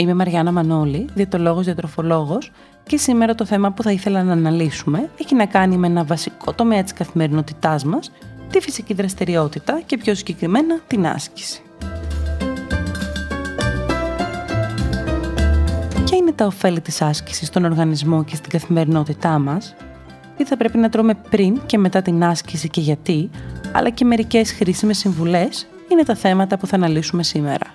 Είμαι Μαριάννα Μανώλη, διαιτολόγος διατροφολόγος και σήμερα το θέμα που θα ήθελα να αναλύσουμε έχει να κάνει με ένα βασικό τομέα της καθημερινότητάς μας, τη φυσική δραστηριότητα και πιο συγκεκριμένα την άσκηση. Ποια είναι τα ωφέλη της άσκησης στον οργανισμό και στην καθημερινότητά μας, τι θα πρέπει να τρώμε πριν και μετά την άσκηση και γιατί, αλλά και μερικές χρήσιμες συμβουλές είναι τα θέματα που θα αναλύσουμε σήμερα.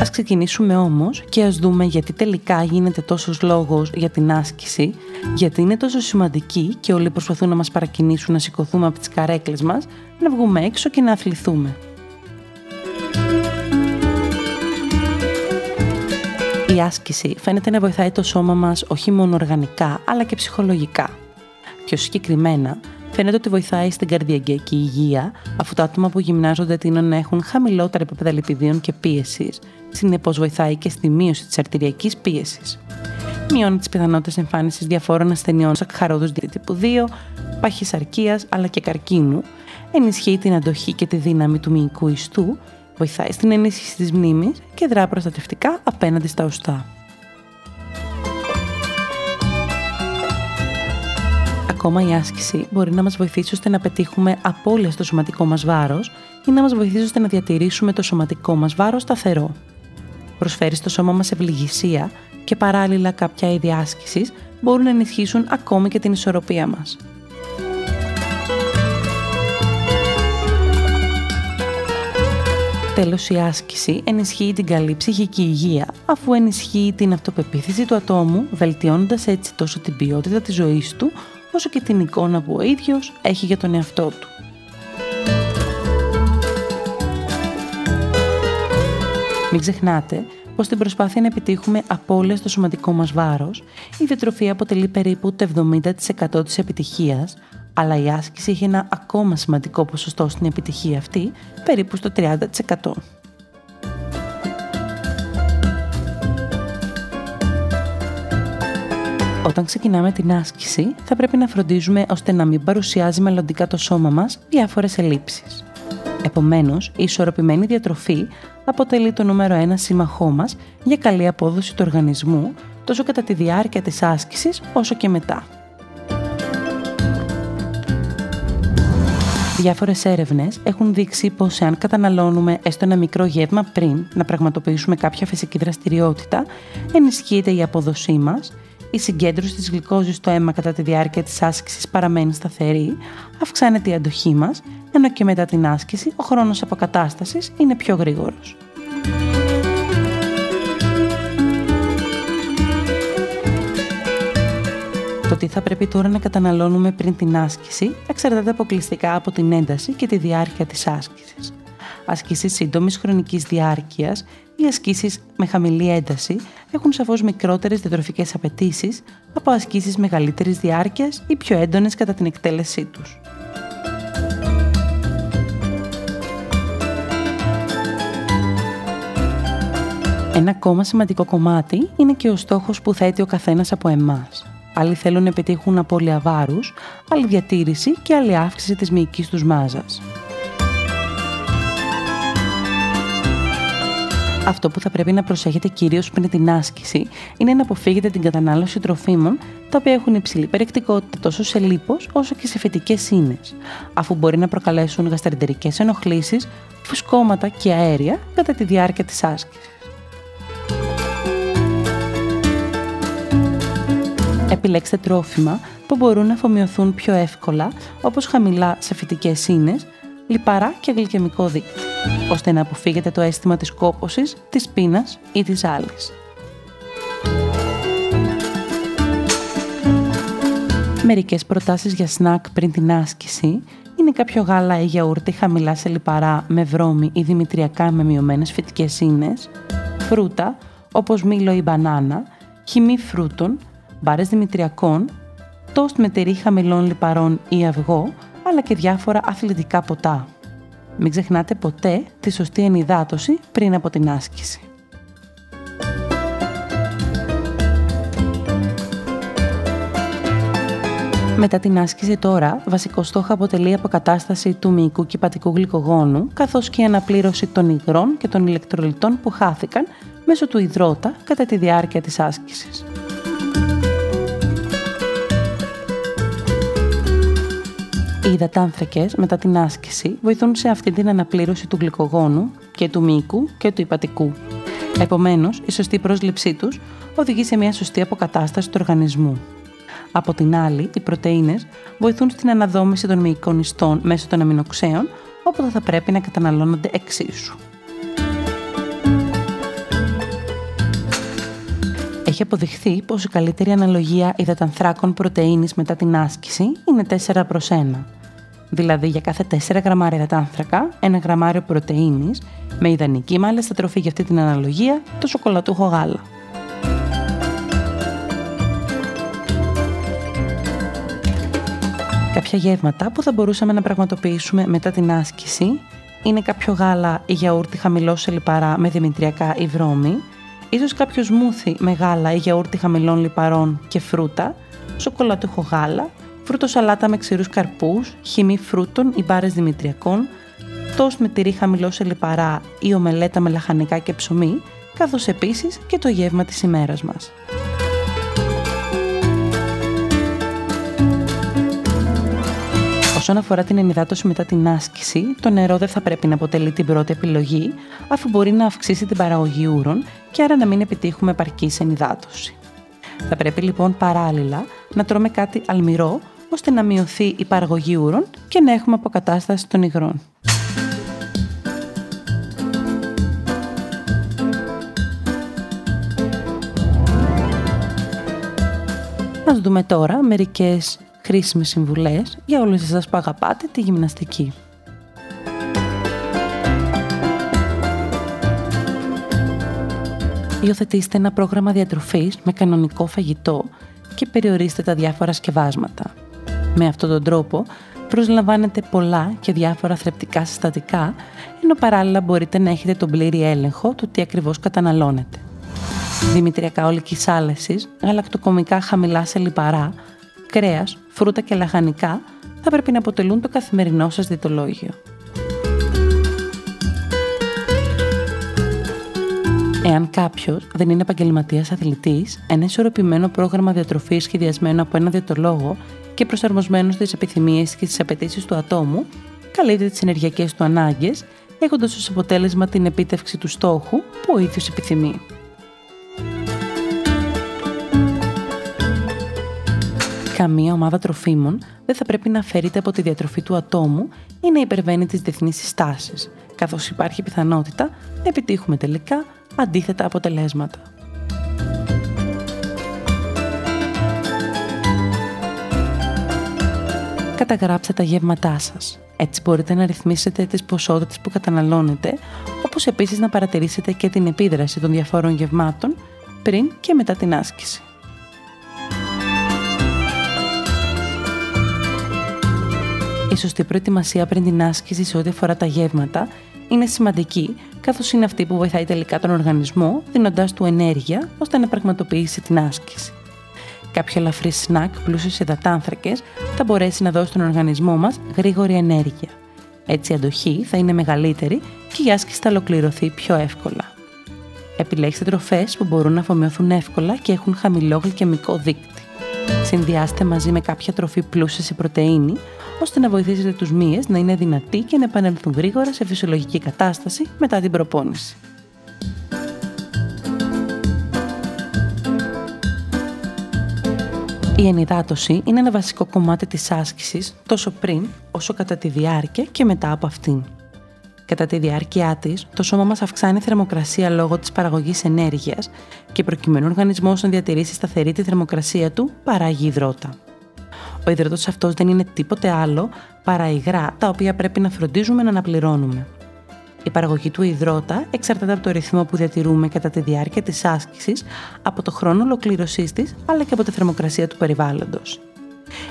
Ας ξεκινήσουμε όμως και ας δούμε γιατί τελικά γίνεται τόσος λόγος για την άσκηση, γιατί είναι τόσο σημαντική και όλοι προσπαθούν να μας παρακινήσουν να σηκωθούμε από τις καρέκλες μας, να βγούμε έξω και να αθληθούμε. Η άσκηση φαίνεται να βοηθάει το σώμα μας όχι μόνο οργανικά, αλλά και ψυχολογικά. Πιο συγκεκριμένα, φαίνεται ότι βοηθάει στην καρδιακή υγεία, αφού τα άτομα που γυμνάζονται τείνουν να έχουν χαμηλότερα επίπεδα λιπηδίων και πίεσης, συνεπώς βοηθάει και στη μείωση της αρτηριακής πίεσης. Μειώνει τις πιθανότητες εμφάνισης διαφόρων ασθενειών σαν χαρόδους τύπου 2, παχυσαρκία αλλά και καρκίνου, ενισχύει την αντοχή και τη δύναμη του μυϊκού ιστού, βοηθάει στην ενίσχυση της μνήμης και δρά προστατευτικά απέναντι στα οστά. Ακόμα η άσκηση μπορεί να μας βοηθήσει ώστε να πετύχουμε απώλεια στο σωματικό μας βάρος ή να μας βοηθήσει ώστε να διατηρήσουμε το σωματικό μας βάρος σταθερό. Προσφέρει στο σώμα μας ευληγησία και παράλληλα κάποια είδη άσκησης μπορούν να ενισχύσουν ακόμη και την ισορροπία μας. Τέλος, η άσκηση ενισχύει την καλή ψυχική υγεία, αφού ενισχύει την αυτοπεποίθηση του ατόμου, βελτιώνοντας έτσι τόσο την ποιότητα της ζωής του, όσο και την εικόνα που ο ίδιος έχει για τον εαυτό του. Μην ξεχνάτε πως στην προσπάθεια να επιτύχουμε απώλεια στο σωματικό μας βάρος, η διατροφή αποτελεί περίπου το 70% της επιτυχίας, αλλά η άσκηση έχει ένα ακόμα σημαντικό ποσοστό στην επιτυχία αυτή, περίπου στο 30%. Όταν ξεκινάμε την άσκηση, θα πρέπει να φροντίζουμε ώστε να μην παρουσιάζει μελλοντικά το σώμα μας διάφορες ελλείψεις. Επομένως, η ισορροπημένη διατροφή αποτελεί το νούμερο ένα σύμμαχό μας για καλή απόδοση του οργανισμού, τόσο κατά τη διάρκεια της άσκησης, όσο και μετά. Διάφορες έρευνες έχουν δείξει πως εάν καταναλώνουμε έστω ένα μικρό γεύμα πριν να πραγματοποιήσουμε κάποια φυσική δραστηριότητα, ενισχύεται η απόδοσή μας, η συγκέντρωση της γλυκόζης στο αίμα κατά τη διάρκεια της άσκησης παραμένει σταθερή, αυξάνεται η αντοχή μας ενώ και μετά την άσκηση ο χρόνος αποκατάστασης είναι πιο γρήγορος. Το τι θα πρέπει τώρα να καταναλώνουμε πριν την άσκηση εξαρτάται αποκλειστικά από την ένταση και τη διάρκεια της άσκησης. Ασκήσεις σύντομης χρονικής διάρκειας ή ασκήσεις με χαμηλή ένταση έχουν σαφώς μικρότερες διατροφικές απαιτήσεις από ασκήσεις μεγαλύτερης διάρκειας ή πιο έντονες κατά την εκτέλεσή τους. Ένα ακόμα σημαντικό κομμάτι είναι και ο στόχος που θέτει ο καθένας από εμάς. Άλλοι θέλουν να πετύχουν απώλεια βάρους, άλλη διατήρηση και άλλη αύξηση της μυϊκής τους μάζας. Αυτό που θα πρέπει να προσέχετε κυρίως πριν την άσκηση είναι να αποφύγετε την κατανάλωση τροφίμων τα οποία έχουν υψηλή περιεκτικότητα τόσο σε λίπος όσο και σε φυτικές ίνε, αφού μπορεί να προκαλέσουν γαστρεντερικές ενοχλήσεις, φουσκώματα και αέρια κατά τη διάρκεια της άσκησης. Επιλέξτε τρόφιμα που μπορούν να αφομοιωθούν πιο εύκολα, όπως χαμηλά σε φυτικές ίνες, λιπαρά και γλυκαιμικό δίκτυο, ώστε να αποφύγετε το αίσθημα της κόπωσης, της πείνας ή της άλης. Μερικές προτάσεις για σνακ πριν την άσκηση. Είναι κάποιο γάλα ή γιαούρτι χαμηλά σε λιπαρά με βρώμη ή δημητριακά με μειωμένες φυτικές ίνες, φρούτα όπως μήλο ή μπανάνα, χυμή φρούτων, μπάρες δημητριακών, τόστ με τυρί χαμηλών λιπαρών ή αυγό, αλλά και διάφορα αθλητικά ποτά. Μην ξεχνάτε ποτέ τη σωστή ενυδάτωση πριν από την άσκηση. Μετά την άσκηση τώρα, βασικό στόχο αποτελεί η αποκατάσταση του μυϊκού και πατικού γλυκογόνου, καθώς και η αναπλήρωση των υγρών και των ηλεκτρολιτών που χάθηκαν μέσω του υδρότα κατά τη διάρκεια της άσκησης. Οι υδατάνθρακες μετά την άσκηση βοηθούν σε αυτή την αναπλήρωση του γλυκογόνου και του μύκου και του υπατικού. Επομένως, η σωστή πρόσληψή τους οδηγεί σε μια σωστή αποκατάσταση του οργανισμού. Από την άλλη, οι πρωτεΐνες βοηθούν στην αναδόμηση των μυϊκών ιστών μέσω των αμινοξέων, οπότε θα πρέπει να καταναλώνονται εξίσου. Έχει αποδειχθεί πως η καλύτερη αναλογία υδατανθράκων πρωτεΐνης μετά την άσκηση είναι 4 προς 1. Δηλαδή για κάθε 4 γραμμάρια υδατάνθρακα, ένα γραμμάριο πρωτεΐνης, με ιδανική μάλιστα τροφή για αυτή την αναλογία, το σοκολατούχο γάλα. Κάποια γεύματα που θα μπορούσαμε να πραγματοποιήσουμε μετά την άσκηση είναι κάποιο γάλα ή γιαούρτι χαμηλό σε λιπαρά με δημητριακά ή βρώμη, ίσως κάποιο σμούθι με γάλα ή γιαούρτι χαμηλών λιπαρών και φρούτα, σοκολατούχο γάλα, φρούτο σαλάτα με ξηρούς καρπούς, χυμή φρούτων ή μπάρες δημητριακών, τόστ με τυρί χαμηλό σε λιπαρά ή ομελέτα με λαχανικά και ψωμί, καθώς επίσης και το γεύμα της ημέρας μας. Όσον αφορά την ενυδάτωση μετά την άσκηση, το νερό δεν θα πρέπει να αποτελεί την πρώτη επιλογή, αφού μπορεί να αυξήσει την παραγωγή ούρων και άρα να μην επιτύχουμε επαρκής ενυδάτωση. Θα πρέπει λοιπόν παράλληλα να τρώμε κάτι αλμυρό, ώστε να μειωθεί η παραγωγή ούρων και να έχουμε αποκατάσταση των υγρών. Να δούμε τώρα μερικές χρήσιμες συμβουλές για όλες εσάς που αγαπάτε τη γυμναστική. Υιοθετήστε ένα πρόγραμμα διατροφής με κανονικό φαγητό και περιορίστε τα διάφορα σκευάσματα. Με αυτόν τον τρόπο προσλαμβάνετε πολλά και διάφορα θρεπτικά συστατικά, ενώ παράλληλα μπορείτε να έχετε τον πλήρη έλεγχο του τι ακριβώς καταναλώνετε. Δημητριακά όλικης άλεσης, γαλακτοκομικά χαμηλά σε λιπαρά, κρέας, φρούτα και λαχανικά θα πρέπει να αποτελούν το καθημερινό σας διτολόγιο. Εάν κάποιος δεν είναι επαγγελματίας αθλητής, ένα ισορροπημένο πρόγραμμα διατροφής σχεδιασμένο από ένα διατολόγο και προσαρμοσμένος στις επιθυμίες και στις απαιτήσεις του ατόμου, καλύπτει τις ενεργειακές του ανάγκες, έχοντας ως αποτέλεσμα την επίτευξη του στόχου που ο ίδιος επιθυμεί. Καμία ομάδα τροφίμων δεν θα πρέπει να αφαιρείται από τη διατροφή του ατόμου ή να υπερβαίνει τις διεθνείς συστάσεις, καθώς υπάρχει πιθανότητα να επιτύχουμε τελικά αντίθετα αποτελέσματα. Καταγράψτε τα γεύματά σας. Έτσι μπορείτε να ρυθμίσετε τις ποσότητες που καταναλώνετε, όπως επίσης να παρατηρήσετε και την επίδραση των διαφόρων γευμάτων πριν και μετά την άσκηση. Η σωστή προετοιμασία πριν την άσκηση σε ό,τι αφορά τα γεύματα είναι σημαντική, καθώς είναι αυτή που βοηθάει τελικά τον οργανισμό, δίνοντάς του ενέργεια ώστε να πραγματοποιήσει την άσκηση. Κάποιο ελαφρύ σνακ πλούσιο σε υδατάνθρακες θα μπορέσει να δώσει στον οργανισμό μας γρήγορη ενέργεια. Έτσι η αντοχή θα είναι μεγαλύτερη και η άσκηση θα ολοκληρωθεί πιο εύκολα. Επιλέξτε τροφές που μπορούν να αφομοιωθούν εύκολα και έχουν χαμηλό γλυκαιμικό δείκτη. Συνδυάστε μαζί με κάποια τροφή πλούσια σε πρωτενη, ώστε να βοηθήσετε τους μύες να είναι δυνατοί και να επανέλθουν γρήγορα σε φυσιολογική κατάσταση μετά την προπόνηση. Η ενυδάτωση είναι ένα βασικό κομμάτι της άσκησης τόσο πριν όσο κατά τη διάρκεια και μετά από αυτήν. Κατά τη διάρκεια της, το σώμα μας αυξάνει θερμοκρασία λόγω της παραγωγής ενέργειας και προκειμένου ο οργανισμός να διατηρήσει σταθερή τη θερμοκρασία του, παράγει υδρότα. Ο υδρότο αυτός δεν είναι τίποτε άλλο παρά υγρά τα οποία πρέπει να φροντίζουμε να αναπληρώνουμε. Η παραγωγή του υδρότα εξαρτάται από το ρυθμό που διατηρούμε κατά τη διάρκεια της άσκησης, από το χρόνο ολοκλήρωσής της, αλλά και από τη θερμοκρασία του περιβάλλοντος.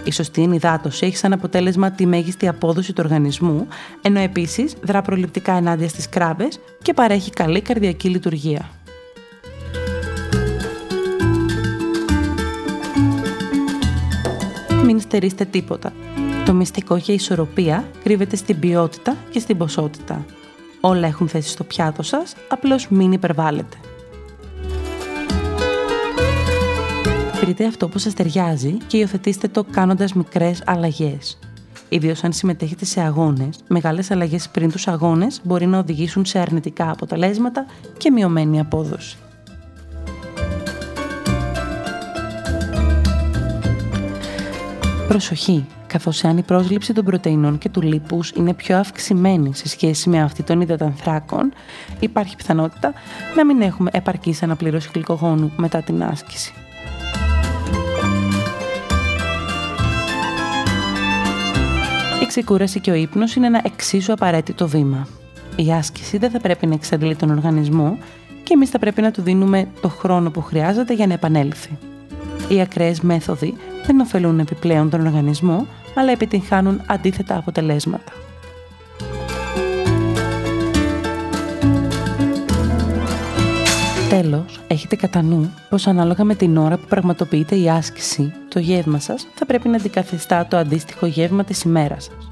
Η σωστή ενυδάτωση έχει σαν αποτέλεσμα τη μέγιστη απόδοση του οργανισμού, ενώ επίσης δρά προληπτικά ενάντια στις κράβες και παρέχει καλή καρδιακή λειτουργία. Μην στερείστε τίποτα. Το μυστικό για ισορροπία κρύβεται στην ποιότητα και στην ποσότητα. Όλα έχουν θέση στο πιάτο σας, απλώς μην υπερβάλλετε. Βρείτε αυτό που σας ταιριάζει και υιοθετήστε το κάνοντας μικρές αλλαγές. Ιδίως αν συμμετέχετε σε αγώνες, μεγάλες αλλαγές πριν τους αγώνες μπορεί να οδηγήσουν σε αρνητικά αποτελέσματα και μειωμένη απόδοση. Προσοχή! Καθώς αν η πρόσληψη των πρωτεϊνών και του λίπους είναι πιο αυξημένη σε σχέση με αυτή των υδατανθράκων, υπάρχει πιθανότητα να μην έχουμε επαρκής αναπλήρωση γλυκογόνου μετά την άσκηση. Η ξεκούραση και ο ύπνος είναι ένα εξίσου απαραίτητο βήμα. Η άσκηση δεν θα πρέπει να εξαντλεί τον οργανισμό και εμείς θα πρέπει να του δίνουμε το χρόνο που χρειάζεται για να επανέλθει. Οι ακραίες μέθοδοι δεν ωφελούν επιπλέον τον οργανισμό, αλλά επιτυγχάνουν αντίθετα αποτελέσματα. Τέλος, έχετε κατά νου πως ανάλογα με την ώρα που πραγματοποιείται η άσκηση, το γεύμα σας θα πρέπει να αντικαθιστά το αντίστοιχο γεύμα της ημέρας σας.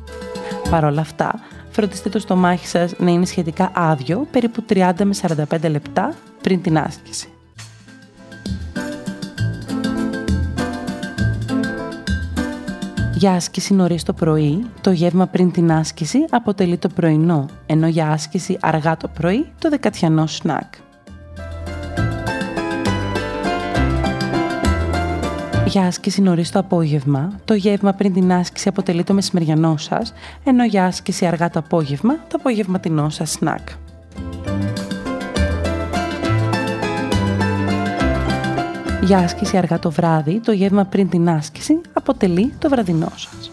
Παρ' όλα αυτά, φροντίστε το στομάχι σας να είναι σχετικά άδειο περίπου 30 με 45 λεπτά πριν την άσκηση. Για άσκηση νωρίς το πρωί, το γεύμα πριν την άσκηση αποτελεί το πρωινό, ενώ για άσκηση αργά το πρωί το δεκατιανό σνακ. Για άσκηση νωρίς το απόγευμα, το γεύμα πριν την άσκηση αποτελεί το μεσημεριανό σας, ενώ για άσκηση αργά το απόγευμα, το απογευματινό σα σνακ. Για άσκηση αργά το βράδυ, το γεύμα πριν την άσκηση αποτελεί το βραδινό σας.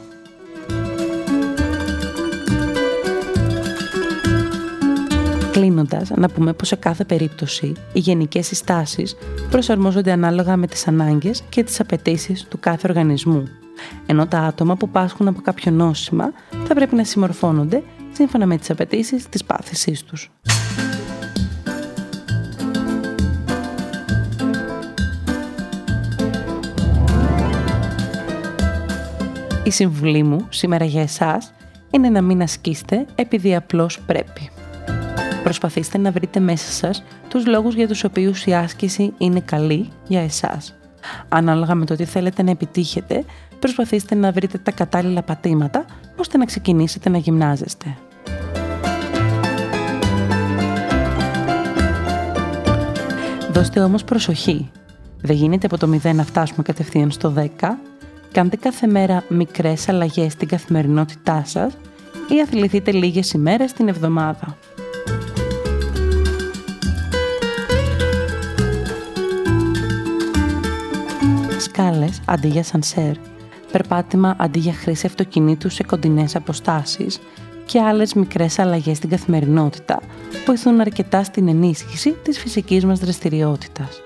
Κλείνοντας, να πούμε πως σε κάθε περίπτωση οι γενικές συστάσεις προσαρμόζονται ανάλογα με τις ανάγκες και τις απαιτήσεις του κάθε οργανισμού, ενώ τα άτομα που πάσχουν από κάποιο νόσημα θα πρέπει να συμμορφώνονται σύμφωνα με τις απαιτήσεις της πάθησής τους. Συμβουλή μου σήμερα για εσάς είναι να μην ασκήσετε επειδή απλώς πρέπει. Προσπαθήστε να βρείτε μέσα σας τους λόγους για τους οποίους η άσκηση είναι καλή για εσάς. Ανάλογα με το τι θέλετε να επιτύχετε, προσπαθήστε να βρείτε τα κατάλληλα πατήματα ώστε να ξεκινήσετε να γυμνάζεστε. Δώστε όμως προσοχή. Δεν γίνεται από το 0 να φτάσουμε κατευθείαν στο 10, Κάντε κάθε μέρα μικρές αλλαγές στην καθημερινότητά σας ή αθληθείτε λίγες ημέρες την εβδομάδα. Σκάλες αντί για σανσέρ, περπάτημα αντί για χρήση αυτοκινήτου σε κοντινές αποστάσεις και άλλες μικρές αλλαγές στην καθημερινότητα βοηθούν αρκετά στην ενίσχυση της φυσικής μας δραστηριότητας.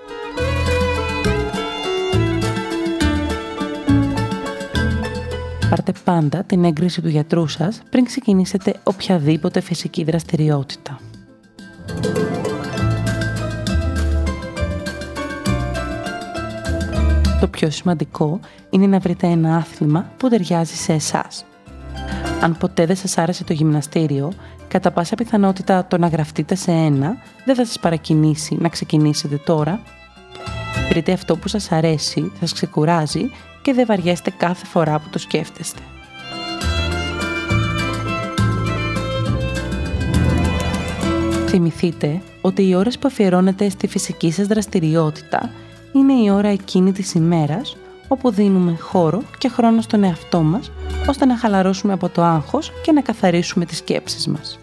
Πάρτε πάντα την έγκριση του γιατρού σας πριν ξεκινήσετε οποιαδήποτε φυσική δραστηριότητα. Το πιο σημαντικό είναι να βρείτε ένα άθλημα που ταιριάζει σε εσάς. Αν ποτέ δεν σας άρεσε το γυμναστήριο, κατά πάσα πιθανότητα το να γραφτείτε σε ένα δεν θα σας παρακινήσει να ξεκινήσετε τώρα. Βρείτε αυτό που σας αρέσει, θα σας ξεκουράζει και δεν βαριέστε κάθε φορά που το σκέφτεστε. Θυμηθείτε ότι οι ώρες που αφιερώνετε στη φυσική σας δραστηριότητα είναι η ώρα εκείνη της ημέρας όπου δίνουμε χώρο και χρόνο στον εαυτό μας ώστε να χαλαρώσουμε από το άγχος και να καθαρίσουμε τις σκέψεις μας.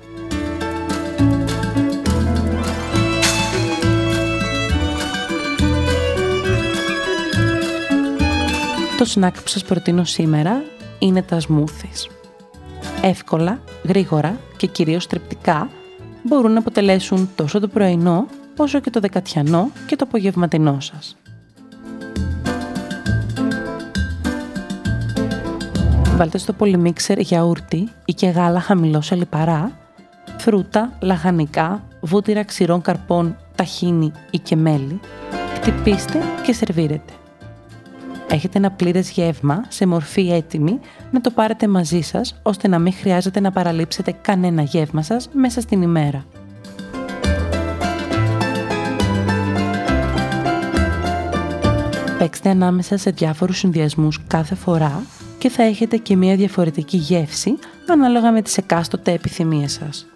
Το σνακ που σας προτείνω σήμερα είναι τα smoothies. Εύκολα, γρήγορα και κυρίως τρεπτικά μπορούν να αποτελέσουν τόσο το πρωινό όσο και το δεκατιανό και το απογευματινό σας. Βάλτε στο πολυμίξερ γιαούρτι ή και γάλα χαμηλό σε λιπαρά, φρούτα, λαχανικά, βούτυρα ξηρών καρπών, ταχίνι ή και μέλι, χτυπήστε και σερβίρετε. Έχετε ένα πλήρες γεύμα σε μορφή έτοιμη να το πάρετε μαζί σας ώστε να μην χρειάζεται να παραλείψετε κανένα γεύμα σας μέσα στην ημέρα. Παίξτε ανάμεσα σε διάφορους συνδυασμούς κάθε φορά και θα έχετε και μια διαφορετική γεύση ανάλογα με τις εκάστοτε επιθυμίες σας.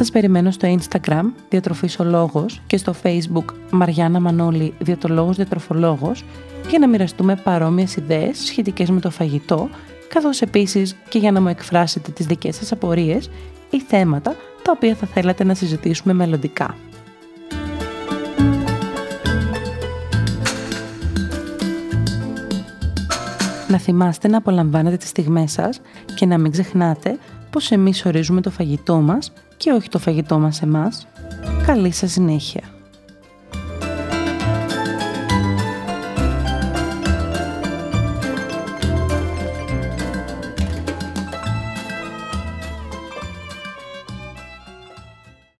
Σας περιμένω στο Instagram Διατροφής ο Λόγος και στο Facebook Μαριάννα Μανώλη Διατολόγος Διατροφολόγος για να μοιραστούμε παρόμοιες ιδέες σχετικές με το φαγητό καθώς επίσης και για να μου εκφράσετε τις δικές σας απορίες ή θέματα τα οποία θα θέλατε να συζητήσουμε μελλοντικά. Να θυμάστε να απολαμβάνετε τις στιγμές σας και να μην ξεχνάτε πως εμείς ορίζουμε το φαγητό μας και όχι το φαγητό μας εμάς. Καλή σας συνέχεια!